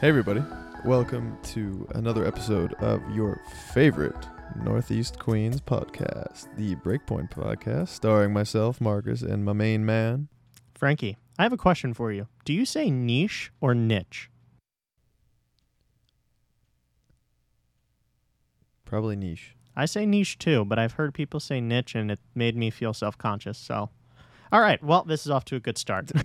Hey, everybody. Welcome to another episode of your favorite Northeast Queens podcast, the Breakpoint podcast, starring myself, Marcus, and my main man. Frankie, I have a question for you. Do you say niche or niche? Probably niche. I say niche too, but I've heard people say niche and it made me feel self conscious. So, all right. Well, this is off to a good start.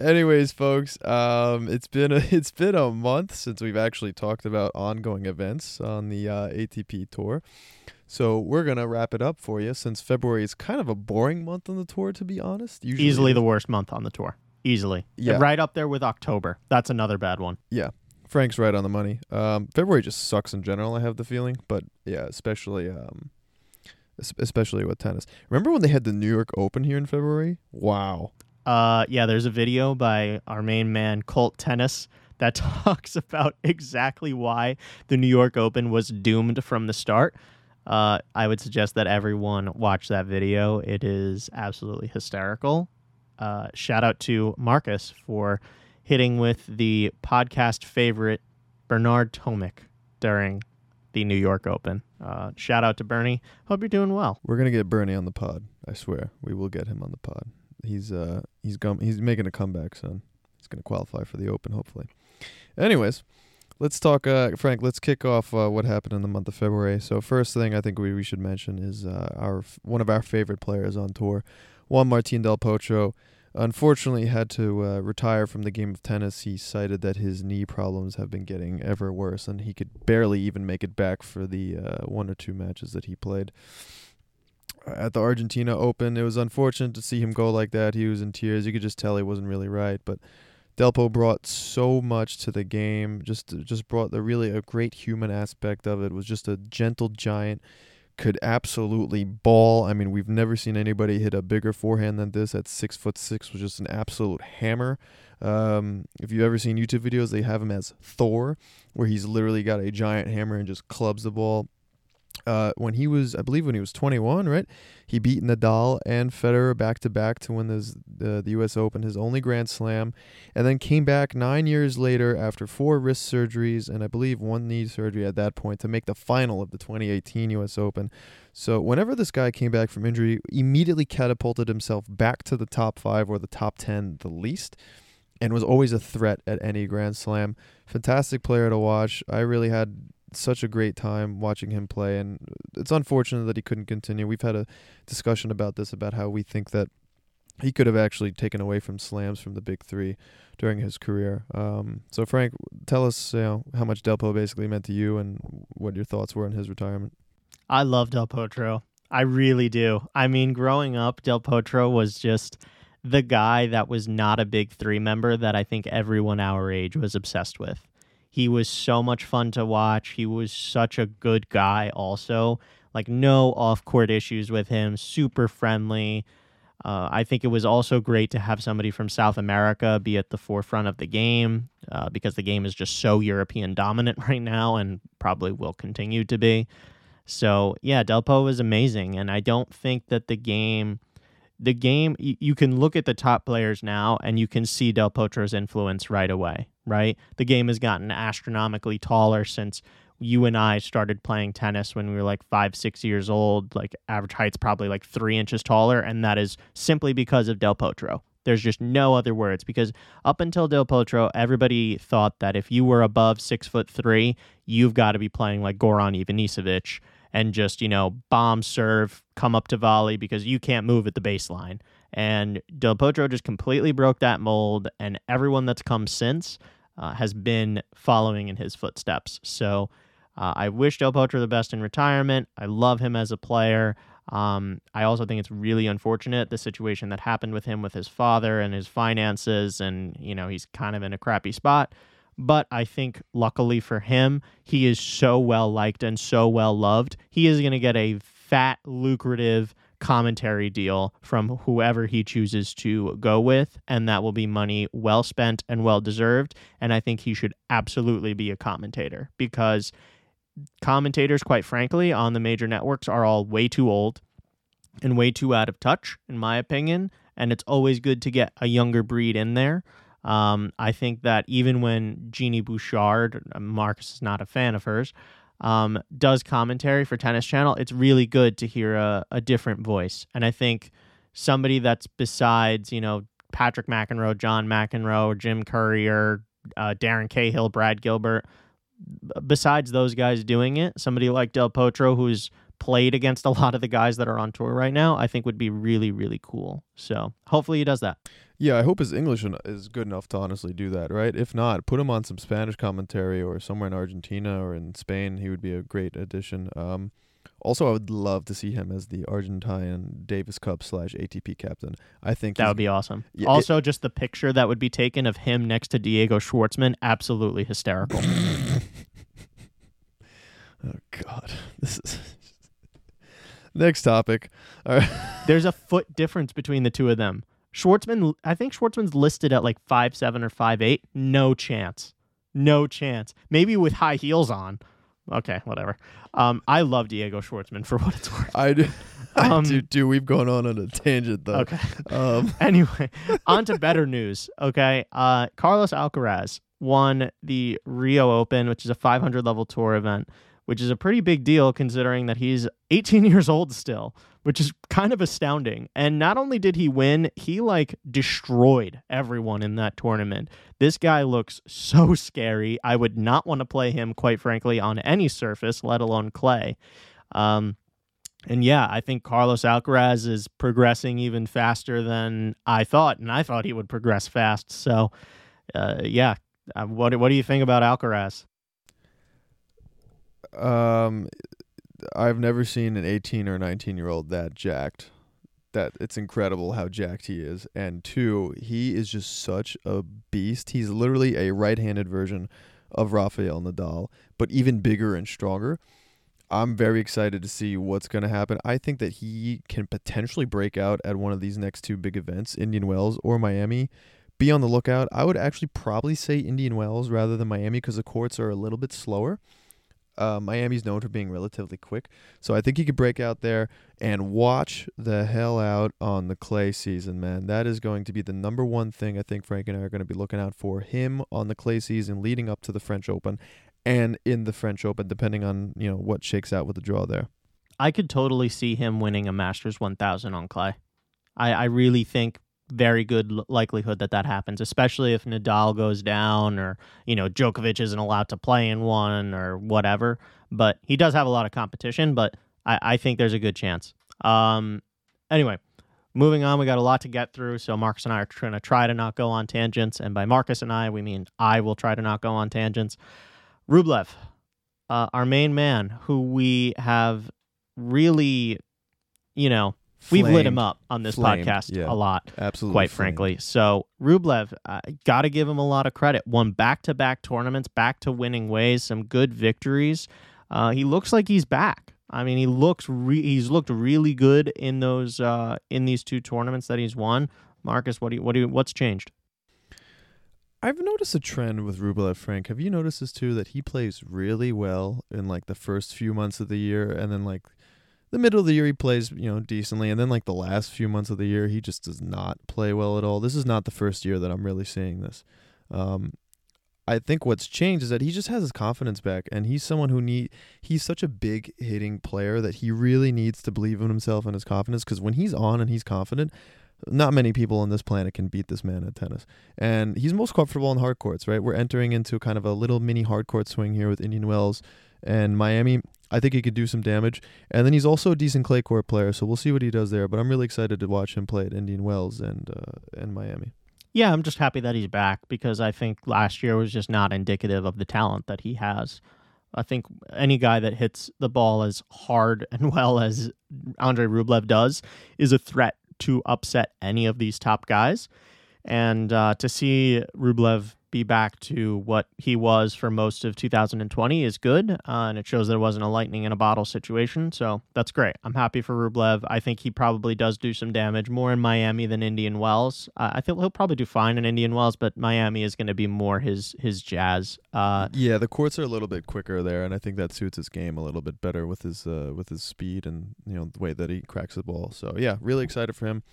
Anyways, folks, um, it's been a it's been a month since we've actually talked about ongoing events on the uh, ATP tour. So we're gonna wrap it up for you since February is kind of a boring month on the tour, to be honest. Usually Easily the worst month on the tour. Easily. Yeah. Right up there with October. That's another bad one. Yeah, Frank's right on the money. Um, February just sucks in general. I have the feeling, but yeah, especially um, especially with tennis. Remember when they had the New York Open here in February? Wow. Uh, yeah, there's a video by our main man, Colt Tennis, that talks about exactly why the New York Open was doomed from the start. Uh, I would suggest that everyone watch that video. It is absolutely hysterical. Uh, shout out to Marcus for hitting with the podcast favorite Bernard Tomic during the New York Open. Uh, shout out to Bernie. Hope you're doing well. We're gonna get Bernie on the pod. I swear, we will get him on the pod. He's uh he's gum he's making a comeback soon. He's gonna qualify for the Open hopefully. Anyways, let's talk. Uh, Frank, let's kick off uh, what happened in the month of February. So first thing I think we, we should mention is uh, our one of our favorite players on tour, Juan Martin Del Potro. Unfortunately, had to uh, retire from the game of tennis. He cited that his knee problems have been getting ever worse, and he could barely even make it back for the uh, one or two matches that he played at the Argentina Open. It was unfortunate to see him go like that. He was in tears. You could just tell he wasn't really right. But Delpo brought so much to the game. Just just brought the really a great human aspect of it. Was just a gentle giant. Could absolutely ball. I mean, we've never seen anybody hit a bigger forehand than this. At six foot six, was just an absolute hammer. Um, if you've ever seen YouTube videos, they have him as Thor, where he's literally got a giant hammer and just clubs the ball uh, when he was, I believe, when he was 21, right? He beat Nadal and Federer back to back to win this, the the U.S. Open, his only Grand Slam, and then came back nine years later after four wrist surgeries and I believe one knee surgery at that point to make the final of the 2018 U.S. Open. So whenever this guy came back from injury, immediately catapulted himself back to the top five or the top ten, the least. And was always a threat at any Grand Slam. Fantastic player to watch. I really had such a great time watching him play and it's unfortunate that he couldn't continue. We've had a discussion about this about how we think that he could have actually taken away from slams from the big 3 during his career. Um, so Frank, tell us, you know, how much Del Delpo basically meant to you and what your thoughts were on his retirement. I love Del Potro. I really do. I mean, growing up, Del Potro was just the guy that was not a big three member that I think everyone our age was obsessed with. He was so much fun to watch. He was such a good guy, also. Like, no off court issues with him, super friendly. Uh, I think it was also great to have somebody from South America be at the forefront of the game uh, because the game is just so European dominant right now and probably will continue to be. So yeah, Delpo was amazing, and I don't think that the game, the game, you, you can look at the top players now and you can see Del Potro's influence right away. Right, the game has gotten astronomically taller since you and I started playing tennis when we were like five, six years old. Like average height's probably like three inches taller, and that is simply because of Del Potro. There's just no other words because up until Del Potro, everybody thought that if you were above six foot three, you've got to be playing like Goran Ivanisevic and just you know bomb serve, come up to volley because you can't move at the baseline. And Del Potro just completely broke that mold, and everyone that's come since uh, has been following in his footsteps. So uh, I wish Del Potro the best in retirement. I love him as a player. Um, I also think it's really unfortunate the situation that happened with him with his father and his finances, and you know he's kind of in a crappy spot. But I think luckily for him, he is so well liked and so well loved. He is going to get a fat, lucrative commentary deal from whoever he chooses to go with, and that will be money well spent and well deserved. And I think he should absolutely be a commentator because commentators, quite frankly, on the major networks are all way too old and way too out of touch, in my opinion. And it's always good to get a younger breed in there. Um, I think that even when Genie Bouchard, uh, Marcus is not a fan of hers, um, does commentary for Tennis Channel, it's really good to hear a, a different voice. And I think somebody that's besides, you know, Patrick McEnroe, John McEnroe, Jim Courier, uh, Darren Cahill, Brad Gilbert, besides those guys doing it, somebody like Del Potro, who's played against a lot of the guys that are on tour right now, I think would be really, really cool. So hopefully he does that. Yeah, I hope his English is good enough to honestly do that, right? If not, put him on some Spanish commentary or somewhere in Argentina or in Spain. He would be a great addition. Um, also, I would love to see him as the Argentine Davis Cup slash ATP captain. I think That would be awesome. Yeah, it- also, just the picture that would be taken of him next to Diego Schwartzman, absolutely hysterical. oh God, this is next topic. All right. There's a foot difference between the two of them. Schwartzman, I think Schwartzman's listed at like five seven or five eight. No chance. No chance. Maybe with high heels on. Okay, whatever. Um, I love Diego Schwartzman for what it's worth. I do. I Um, do too. We've gone on on a tangent though. Okay. Um, anyway, on to better news. Okay. Uh, Carlos Alcaraz won the Rio Open, which is a 500 level tour event, which is a pretty big deal considering that he's 18 years old still, which is kind of astounding. And not only did he win, he like destroyed everyone in that tournament. This guy looks so scary. I would not want to play him, quite frankly, on any surface, let alone clay. Um, and yeah, I think Carlos Alcaraz is progressing even faster than I thought, and I thought he would progress fast. So, uh, yeah, uh, what what do you think about Alcaraz? Um, I've never seen an 18 or 19 year old that jacked. That it's incredible how jacked he is. And two, he is just such a beast. He's literally a right-handed version of Rafael Nadal, but even bigger and stronger. I'm very excited to see what's going to happen. I think that he can potentially break out at one of these next two big events, Indian Wells or Miami. Be on the lookout. I would actually probably say Indian Wells rather than Miami because the courts are a little bit slower. Uh, Miami's known for being relatively quick, so I think he could break out there and watch the hell out on the clay season, man. That is going to be the number one thing I think Frank and I are going to be looking out for him on the clay season leading up to the French Open and in the French Open, depending on you know what shakes out with the draw there. I could totally see him winning a Masters 1000 on clay. I, I really think very good likelihood that that happens, especially if Nadal goes down or you know Djokovic isn't allowed to play in one or whatever. But he does have a lot of competition, but I, I think there's a good chance. Um, anyway, moving on, we got a lot to get through, so Marcus and I are going to try to not go on tangents, and by Marcus and I, we mean I will try to not go on tangents. Rublev, uh, our main man, who we have really, you know, we've lit him up on this Flamed, podcast yeah. a lot, Absolutely. quite flamed. frankly. So Rublev, uh, got to give him a lot of credit. Won back-to-back tournaments, back to winning ways, some good victories. Uh, he looks like he's back. I mean, he looks re- he's looked really good in those uh, in these two tournaments that he's won. Marcus, what do you what do you, what's changed? I've noticed a trend with Rublev, Frank. Have you noticed this too? That he plays really well in like the first few months of the year, and then like the middle of the year he plays you know decently, and then like the last few months of the year he just does not play well at all. This is not the first year that I'm really seeing this. Um, I think what's changed is that he just has his confidence back, and he's someone who need. He's such a big hitting player that he really needs to believe in himself and his confidence. Because when he's on and he's confident, not many people on this planet can beat this man at tennis. And he's most comfortable in hard courts, right? We're entering into kind of a little mini hard court swing here with Indian Wells and Miami. I think he could do some damage. And then he's also a decent clay court player, so we'll see what he does there. But I'm really excited to watch him play at Indian Wells and uh, and Miami. Yeah, I'm just happy that he's back because I think last year was just not indicative of the talent that he has. I think any guy that hits the ball as hard and well as Andre Rublev does is a threat to upset any of these top guys. And uh, to see Rublev be back to what he was for most of 2020 is good. Uh, and it shows it wasn't a lightning in a bottle situation. So that's great. I'm happy for Rublev. I think he probably does do some damage more in Miami than Indian Wells. Uh, I think he'll probably do fine in Indian Wells, but Miami is going to be more his his jazz. Uh, Yeah, the courts are a little bit quicker there, and I think that suits his game a little bit better with his uh, with his speed and you know the way that he cracks the ball. So yeah, really excited for him.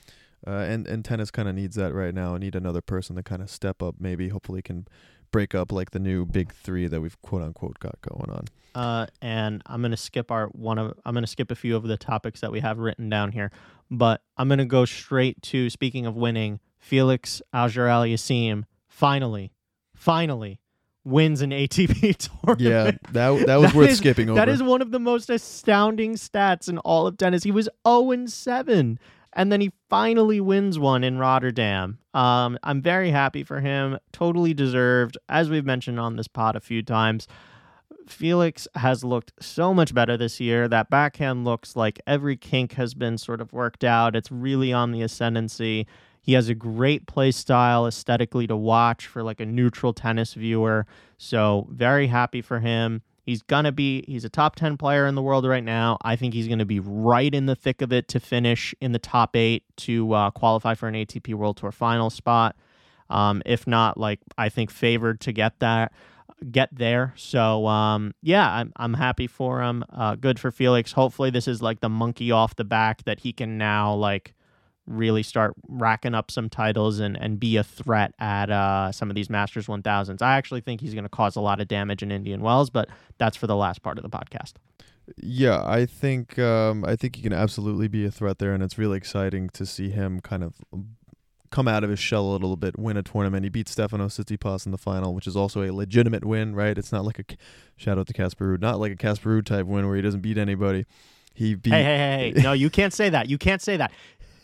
Uh, and and tennis kind of needs that right now. I need another person to kind of step up. Maybe hopefully can break up like the new big three that we've quote unquote got going on. Uh, and I'm gonna skip our one of I'm gonna skip a few of the topics that we have written down here, but I'm gonna go straight to speaking of winning. Felix Auger Aliassime finally, finally wins an ATP tournament. Yeah, that that was That worth is- skipping over. That is one of the most astounding stats in all of tennis. He was 0 and 7, and then he finally wins one in Rotterdam. Um, I'm very happy for him. Totally deserved. As we've mentioned on this pod a few times, Felix has looked so much better this year. That backhand looks like every kink has been sort of worked out. It's really on the ascendancy. He has a great play style aesthetically to watch for like a neutral tennis viewer. So, very happy for him. He's going to be he's a top 10 player in the world right now. I think he's going to be right in the thick of it to finish in the top 8 to uh, qualify for an ATP World Tour final spot. Um, if not like I think favored to get that get there. So um, yeah, I'm I'm happy for him. Uh, good for Felix. Hopefully this is like the monkey off the back that he can now like really start racking up some titles and, and be a threat at uh, some of these Masters 1000s. I actually think he's going to cause a lot of damage in Indian Wells, but that's for the last part of the podcast. Yeah, I think um, I think he can absolutely be a threat there, and it's really exciting to see him kind of come out of his shell a little bit, win a tournament. He beat Stefano Tsitsipas in the final, which is also a legitimate win, right? It's not like a shout out to Casper not like a Casper type win where he doesn't beat anybody. He beat. Hey, hey, hey, hey. No, you can't say that. You can't say that.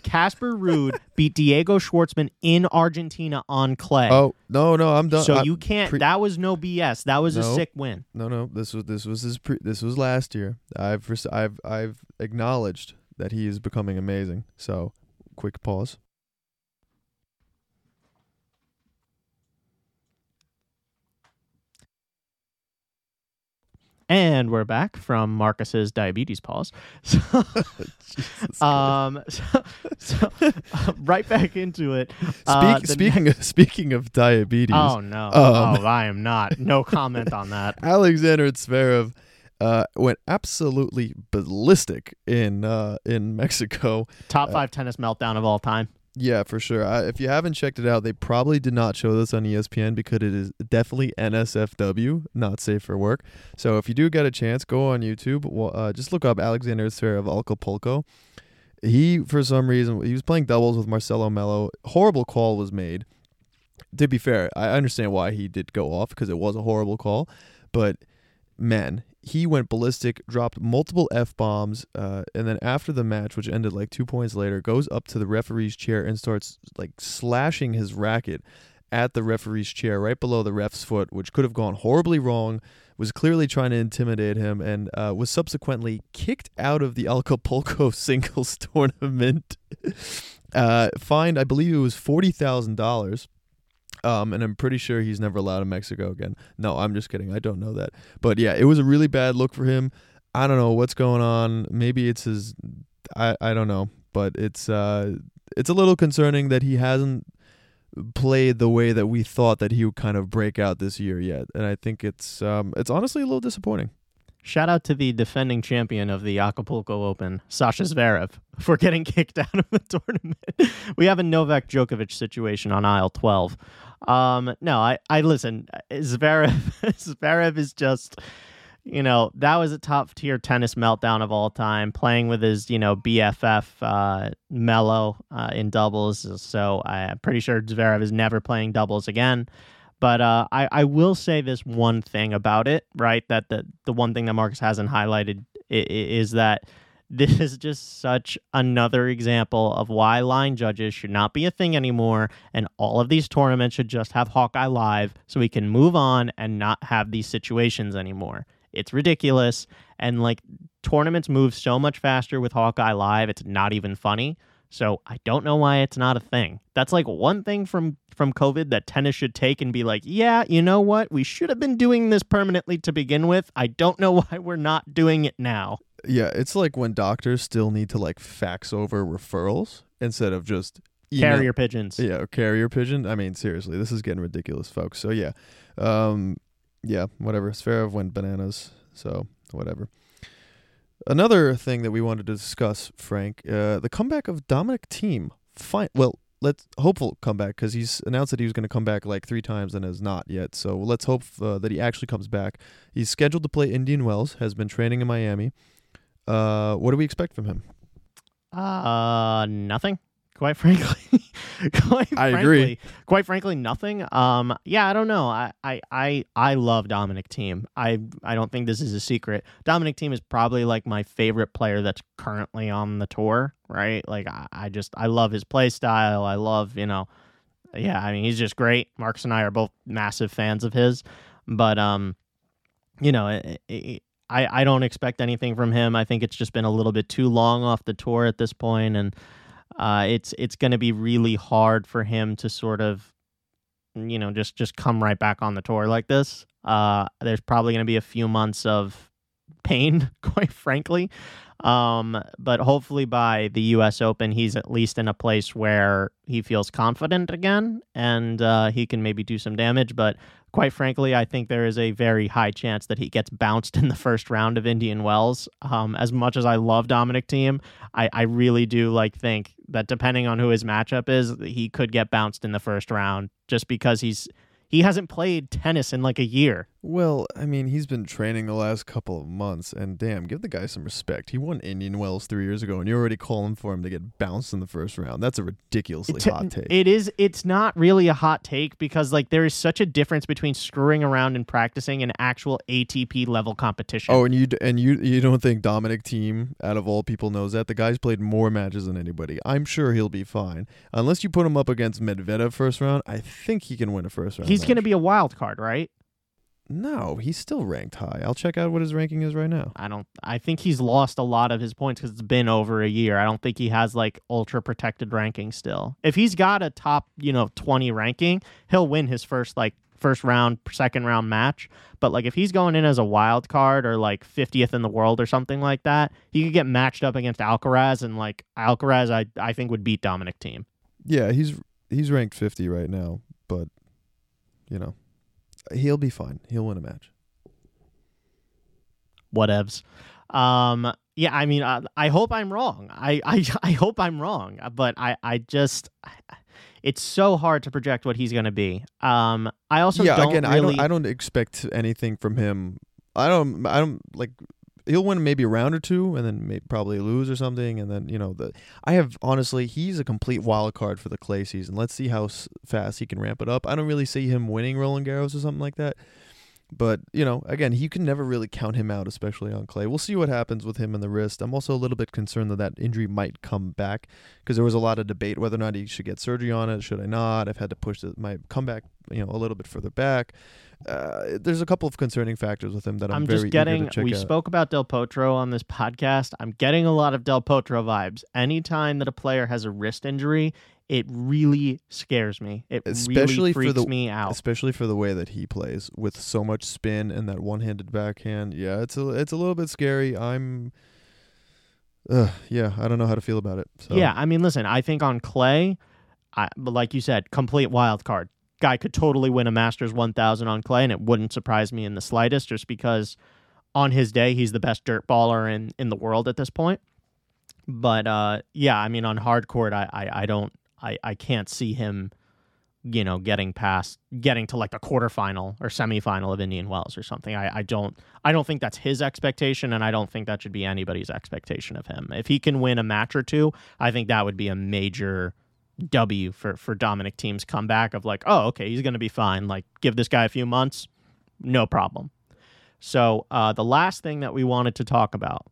Casper Ruud beat Diego Schwartzman in Argentina on clay. Oh no, no, I'm done. so I- you can't. pre- that was no BS. That was a sick win. no, no. This was this was his pre- this was last year. I've I've I've acknowledged that he is becoming amazing. So, quick pause. And we're back from Marcus's diabetes pause. So, um, so, so uh, right back into it. Uh, the speaking of, speaking of diabetes, Oh no! Um, oh, I am not. No comment on that. Alexander Zverev uh, went absolutely ballistic in uh, in Mexico. Top Uh, five tennis meltdown of all time. Yeah, for sure. I, if you haven't checked it out, they probably did not show this on ESPN because it is definitely NSFW, not safe for work. So if you do get a chance, go on YouTube. Well, uh, just look up Alexander Zverev Acapulco. He, for some reason, he was playing doubles with Marcelo Melo. Horrible call was made. To be fair, I understand why he did go off because it was a horrible call, but man, he went ballistic, dropped multiple f bombs, uh, and then after the match, which ended like two points later, goes up to the referee's chair and starts like slashing his racket at the referee's chair right below the ref's foot, which could have gone horribly wrong. Was clearly trying to intimidate him and uh, was subsequently kicked out of the Acapulco singles tournament. uh, fined, I believe it was forty thousand dollars. Um, and I'm pretty sure he's never allowed in Mexico again. No, I'm just kidding. I don't know that. But yeah, it was a really bad look for him. I don't know what's going on. Maybe it's his I, I don't know. But it's uh it's a little concerning that he hasn't played the way that we thought that he would kind of break out this year yet. And I think it's um it's honestly a little disappointing. Shout out to the defending champion of the Acapulco Open, Sasha Zverev, for getting kicked out of the tournament. we have a Novak Djokovic situation on aisle 12. Um, no, I, I listen. Zverev, Zverev is just, you know, that was a top tier tennis meltdown of all time. Playing with his, you know, BFF uh, Melo uh, in doubles. So I'm pretty sure Zverev is never playing doubles again. But uh, I, I will say this one thing about it, right? That the, the one thing that Marcus hasn't highlighted i- i- is that this is just such another example of why line judges should not be a thing anymore. And all of these tournaments should just have Hawkeye Live so we can move on and not have these situations anymore. It's ridiculous. And like tournaments move so much faster with Hawkeye Live, it's not even funny. So I don't know why it's not a thing. That's like one thing from from COVID that tennis should take and be like, yeah, you know what? We should have been doing this permanently to begin with. I don't know why we're not doing it now. Yeah, it's like when doctors still need to like fax over referrals instead of just email- Carrier pigeons. Yeah, carrier pigeon. I mean, seriously, this is getting ridiculous, folks. So yeah, um, yeah, whatever. Zverev went bananas. So whatever. Another thing that we wanted to discuss, Frank, uh, the comeback of Dominic Thiem. fine. Well, let's hopeful comeback because he's announced that he was going to come back like three times and has not yet. So let's hope uh, that he actually comes back. He's scheduled to play Indian Wells. Has been training in Miami. Uh, what do we expect from him? Uh, nothing. Quite frankly, quite I frankly, agree. Quite frankly, nothing. Um, yeah, I don't know. I, I, I, I love Dominic Thiem. I, I don't think this is a secret. Dominic Thiem is probably like my favorite player that's currently on the tour. Right? Like, I, I just, I love his play style. I love, you know, yeah. I mean, he's just great. Marcus and I are both massive fans of his. But, um, you know, it, it, I, I don't expect anything from him. I think it's just been a little bit too long off the tour at this point, and uh, it's it's going to be really hard for him to sort of, you know, just just come right back on the tour like this. Uh, there's probably going to be a few months of pain, quite frankly. Um, but hopefully by the U.S. Open, he's at least in a place where he feels confident again, and uh, he can maybe do some damage. But quite frankly, I think there is a very high chance that he gets bounced in the first round of Indian Wells. Um, as much as I love Dominic Thiem, I, I really do like think that depending on who his matchup is, he could get bounced in the first round just because he's he hasn't played tennis in like a year. Well, I mean, he's been training the last couple of months, and damn, give the guy some respect. He won Indian Wells three years ago, and you're already calling for him to get bounced in the first round. That's a ridiculously T- hot take. It is. It's not really a hot take because like there is such a difference between screwing around and practicing and actual ATP level competition. oh, and you and you you don't think Dominic Thiem, out of all people, knows that the guy's played more matches than anybody. I'm sure he'll be fine, unless you put him up against Medvedev first round. I think he can win a first round. he's going to be a wild card, right? no. He's still ranked high. I'll check out what his ranking is right now. I don't. I think he's lost a lot of his points because it's been over a year. I don't think he has like ultra protected ranking still. If he's got a top, you know, twenty ranking, he'll win his first like first round, second round match. But like if he's going in as a wild card or like fiftieth in the world or something like that, he could get matched up against Alcaraz and like Alcaraz, I I think would beat Dominic Thiem. Yeah, he's he's ranked 50 right now, but you know, he'll be fine. He'll win a match. whatevs. Um, yeah, I mean, I, I hope I'm wrong. I, I, I hope I'm wrong, but I, I just, it's so hard to project what he's going to be. Um, I also yeah, don't again, I don't I don't expect anything from him. I don't I don't like he'll win maybe a round or two and then may probably lose or something and then you know the I have honestly he's a complete wild card for the clay season. Let's see how s- fast he can ramp it up. I don't really see him winning Roland Garros or something like that. But, you know, again, you can never really count him out especially on clay. We'll see what happens with him in the wrist. I'm also a little bit concerned that that injury might come back because there was a lot of debate whether or not he should get surgery on it, should I not? I've had to push the, my comeback, you know, a little bit further back. Uh, there's a couple of concerning factors with him that I'm, I'm very just getting. eager to check We out. spoke about Del Potro on this podcast. I'm getting a lot of Del Potro vibes. Anytime that a player has a wrist injury, it really scares me. It Especially really for freaks the- me out. especially for the way that he plays with so much spin and that one-handed backhand. Yeah, it's a it's a little bit scary. I'm uh, yeah, I don't know how to feel about it. So Yeah, I mean, listen, I think on clay, I, like you said, complete wild card. Guy could totally win a Masters 1000 on clay, and it wouldn't surprise me in the slightest, just because on his day he's the best dirt baller in in the world at this point. But uh, yeah, I mean, on hard court, I I, I don't I, I can't see him, you know, getting past getting to like the quarterfinal or semifinal of Indian Wells or something. I, I don't I don't think that's his expectation, and I don't think that should be anybody's expectation of him. If he can win a match or two, I think that would be a major W for for Dominic Thiem's comeback of like, oh, okay, he's gonna be fine. Like, give this guy a few months, no problem. So uh, the last thing that we wanted to talk about,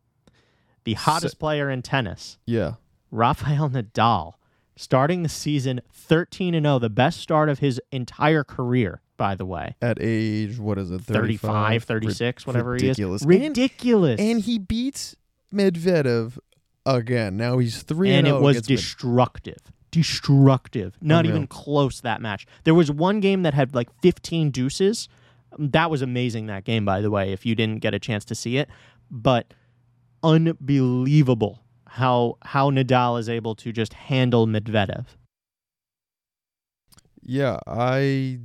the hottest player in tennis, yeah. Rafael Nadal, starting the season 13 and 0, the best start of his entire career, by the way. At age what is it? 35, 35, 36, whatever ridiculous. he is. Ridiculous. and he beats Medvedev again. Now he's three and oh and, it oh was against Med- destructive. Destructive. Not Unreal. even close that match. There was one game that had like 15 deuces. That was amazing that game by the way if you didn't get a chance to see it. But unbelievable how how Nadal is able to just handle Medvedev. Yeah, I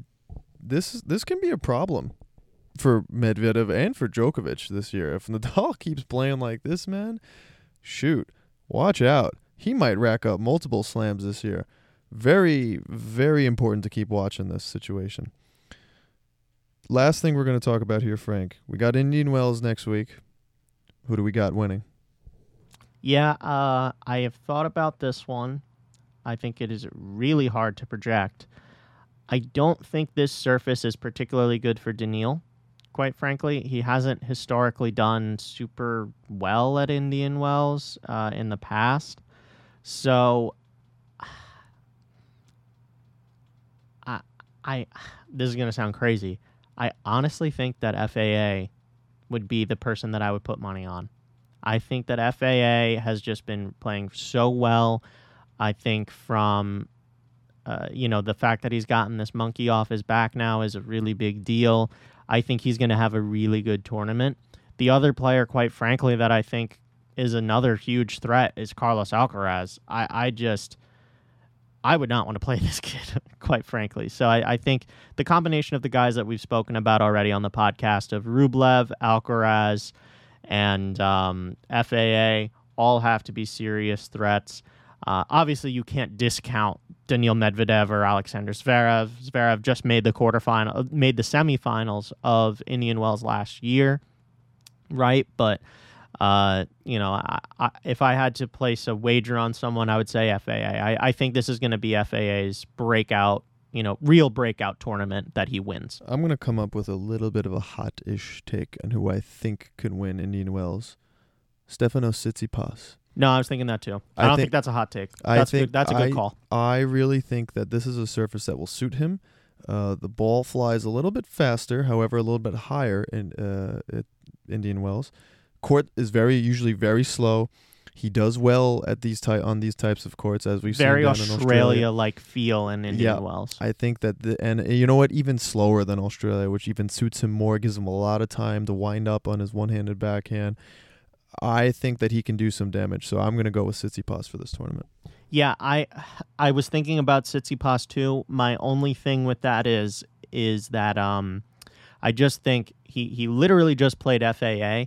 this this can be a problem for Medvedev and for Djokovic this year. If Nadal keeps playing like this, man, shoot, watch out. he might rack up multiple slams this year. Very, very important to keep watching this situation. Last thing we're going to talk about here, Frank. We got Indian Wells next week. Who do we got winning? Yeah, uh, I have thought about this one. I think it is really hard to project. I don't think this surface is particularly good for Daniil. Quite frankly, he hasn't historically done super well at Indian Wells uh, in the past. So, I, I, this is gonna sound crazy. I honestly think that FAA would be the person that I would put money on. I think that FAA has just been playing so well. I think from uh, you know the fact that he's gotten this monkey off his back now is a really big deal. I think he's going to have a really good tournament. The other player, quite frankly, that I think is another huge threat is Carlos Alcaraz. I, I just I would not want to play this kid, quite frankly. So I, I, think the combination of the guys that we've spoken about already on the podcast of Rublev, Alcaraz, and um, FAA all have to be serious threats. Uh, obviously, you can't discount Daniil Medvedev or Alexander Zverev. Zverev just made the quarterfinal, made the semifinals of Indian Wells last year, right? But uh, you know, I, I, if I had to place a wager on someone, I would say FAA. I, I think this is going to be FAA's breakout, you know, real breakout tournament that he wins. I'm going to come up with a little bit of a hot-ish take on who I think could win Indian Wells. Stefano Tsitsipas. No, I was thinking that too. I, I don't think, think, that's a hot take. I think good. That's a good I, call. I really think that this is a surface that will suit him. Uh, the ball flies a little bit faster, however, a little bit higher in uh, at Indian Wells. Court is very usually very slow. He does well at these ty- on these types of courts as we've very seen Australia, Australia like feel in Indian yeah, Wells. I think that the and you know what even slower than Australia, which even suits him more, gives him a lot of time to wind up on his one-handed backhand. I think that he can do some damage, so I'm going to go with Tsitsipas for this tournament. Yeah, I I was thinking about Tsitsipas too. My only thing with that is is that um I just think he he literally just played FAA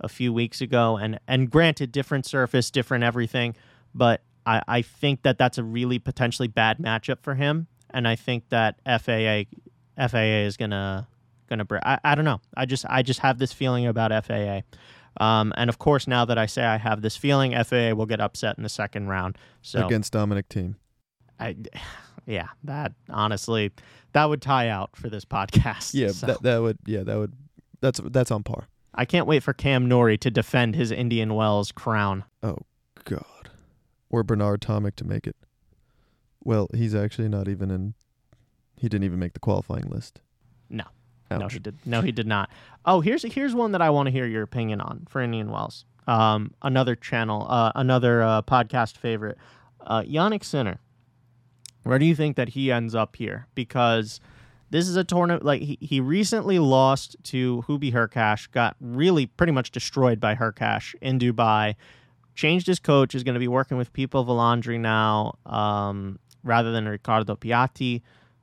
a few weeks ago, and and granted, different surface, different everything, but I I think that that's a really potentially bad matchup for him, and I think that FAA FAA is gonna gonna break. I, I don't know. I just I just have this feeling about FAA. Um, and of course, now that I say I have this feeling, FAA will get upset in the second round. So against Dominic Thiem. I, yeah, that honestly, that would tie out for this podcast. Yeah, so. that that would yeah that would that's that's on par. I can't wait for Cam Norrie to defend his Indian Wells crown. Oh God, or Bernard Tomic to make it. Well, he's actually not even in. He didn't even make the qualifying list. No, Ouch. no, he did. No, he did not. Oh, here's here's one that I want to hear your opinion on for Indian Wells. Um, another channel, uh, another uh, podcast favorite, uh, Jannik Sinner. Where do you think that he ends up here? Because this is a tournament like he, he recently lost to Hubie Hurkacz, got really pretty much destroyed by Hurkacz in Dubai. Changed his coach, is going to be working with Pippo Volandri now um, rather than Riccardo Piatti.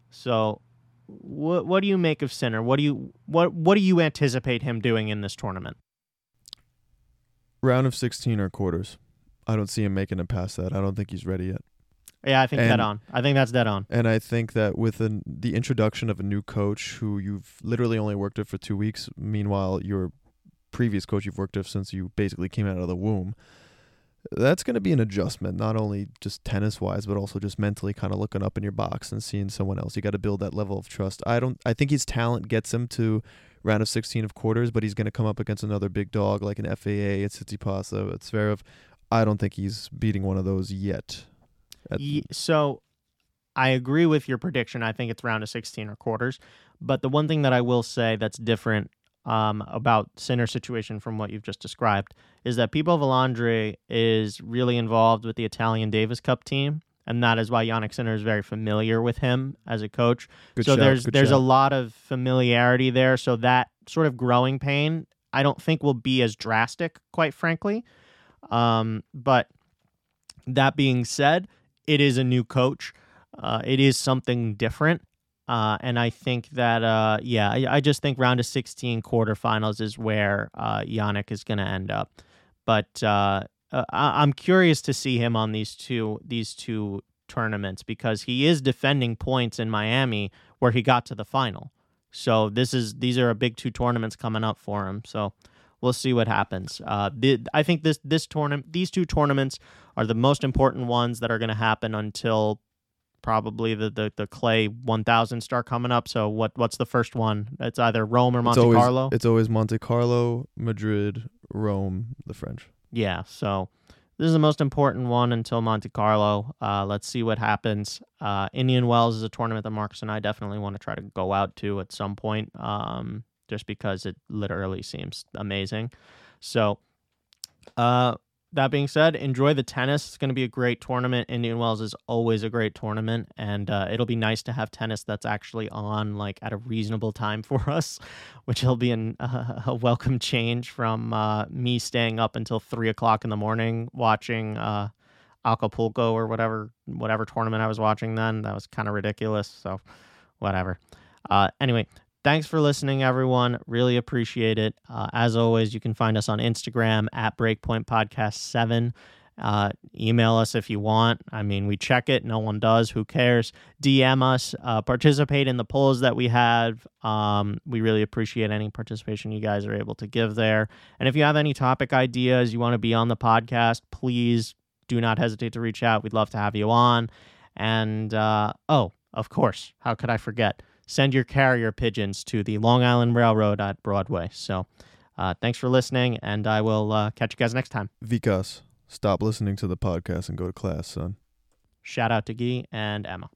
So, what what do you make of Sinner? What do you what what do you anticipate him doing in this tournament? Round of sixteen or quarters. I don't see him making it past that. I don't think he's ready yet. Yeah, I think and, dead on. I think that's dead on. And I think that with an, the introduction of a new coach who you've literally only worked with for two weeks, meanwhile your previous coach you've worked with since you basically came out of the womb, that's going to be an adjustment, not only just tennis wise, but also just mentally kind of looking up in your box and seeing someone else. You got to build that level of trust. I don't. I think his talent gets him to round of 16 of quarters, but he's going to come up against another big dog like an FAA, at Tsitsipas, at Zverev. I don't think he's beating one of those yet so I agree with your prediction. I think it's round of 16 or quarters. But the one thing that I will say that's different um, about Sinner's situation from what you've just described is that Pippo Volandri is really involved with the Italian Davis Cup team. And that is why Jannik Sinner is very familiar with him as a coach. Good so shot, there's there's shot. a lot of familiarity there. So that sort of growing pain, I don't think will be as drastic, quite frankly. Um, but that being said, it is a new coach. Uh, it is something different. Uh, and I think that, uh, yeah, I, I, just think round of 16 quarterfinals is where uh, Jannik is going to end up. But uh, uh, I- I'm curious to see him on these two these two tournaments because he is defending points in Miami where he got to the final. So this is these are a big two tournaments coming up for him. So we'll see what happens. Uh, the, I think this this tournament these two tournaments are the most important ones that are going to happen until probably the, the the clay 1000 start coming up. So what what's the first one? It's either rome or monte it's always, carlo? It's always Monte Carlo, Madrid, Rome, the French. yeah so this is the most important one until monte carlo. Uh, let's see what happens. Uh, indian wells is a tournament that marcus and i definitely want to try to go out to at some point. Um, just because it literally seems amazing so uh, that being said, enjoy the tennis. It's going to be a great tournament. Indian Wells is always a great tournament, and uh, it'll be nice to have tennis that's actually on like at a reasonable time for us, which will be an, uh, a welcome change from uh, me staying up until three o'clock in the morning watching uh, Acapulco or whatever whatever tournament I was watching then. That was kind of ridiculous. So, whatever. Uh, anyway, Thanks for listening, everyone. Really appreciate it. Uh, as always, you can find us on Instagram at Breakpoint Podcast 7. Uh, email us if you want. I mean, we check it. No one does. Who cares? DM us. Uh, participate in the polls that we have. Um, we really appreciate any participation you guys are able to give there. And if you have any topic ideas you want to be on the podcast, please do not hesitate to reach out. We'd love to have you on. And uh, oh, of course, how could I forget? Send your carrier pigeons to the Long Island Railroad at Broadway. So uh, thanks for listening, and I will uh, catch you guys next time. Vikas, stop listening to the podcast and go to class, son. Shout out to Guy and Emma.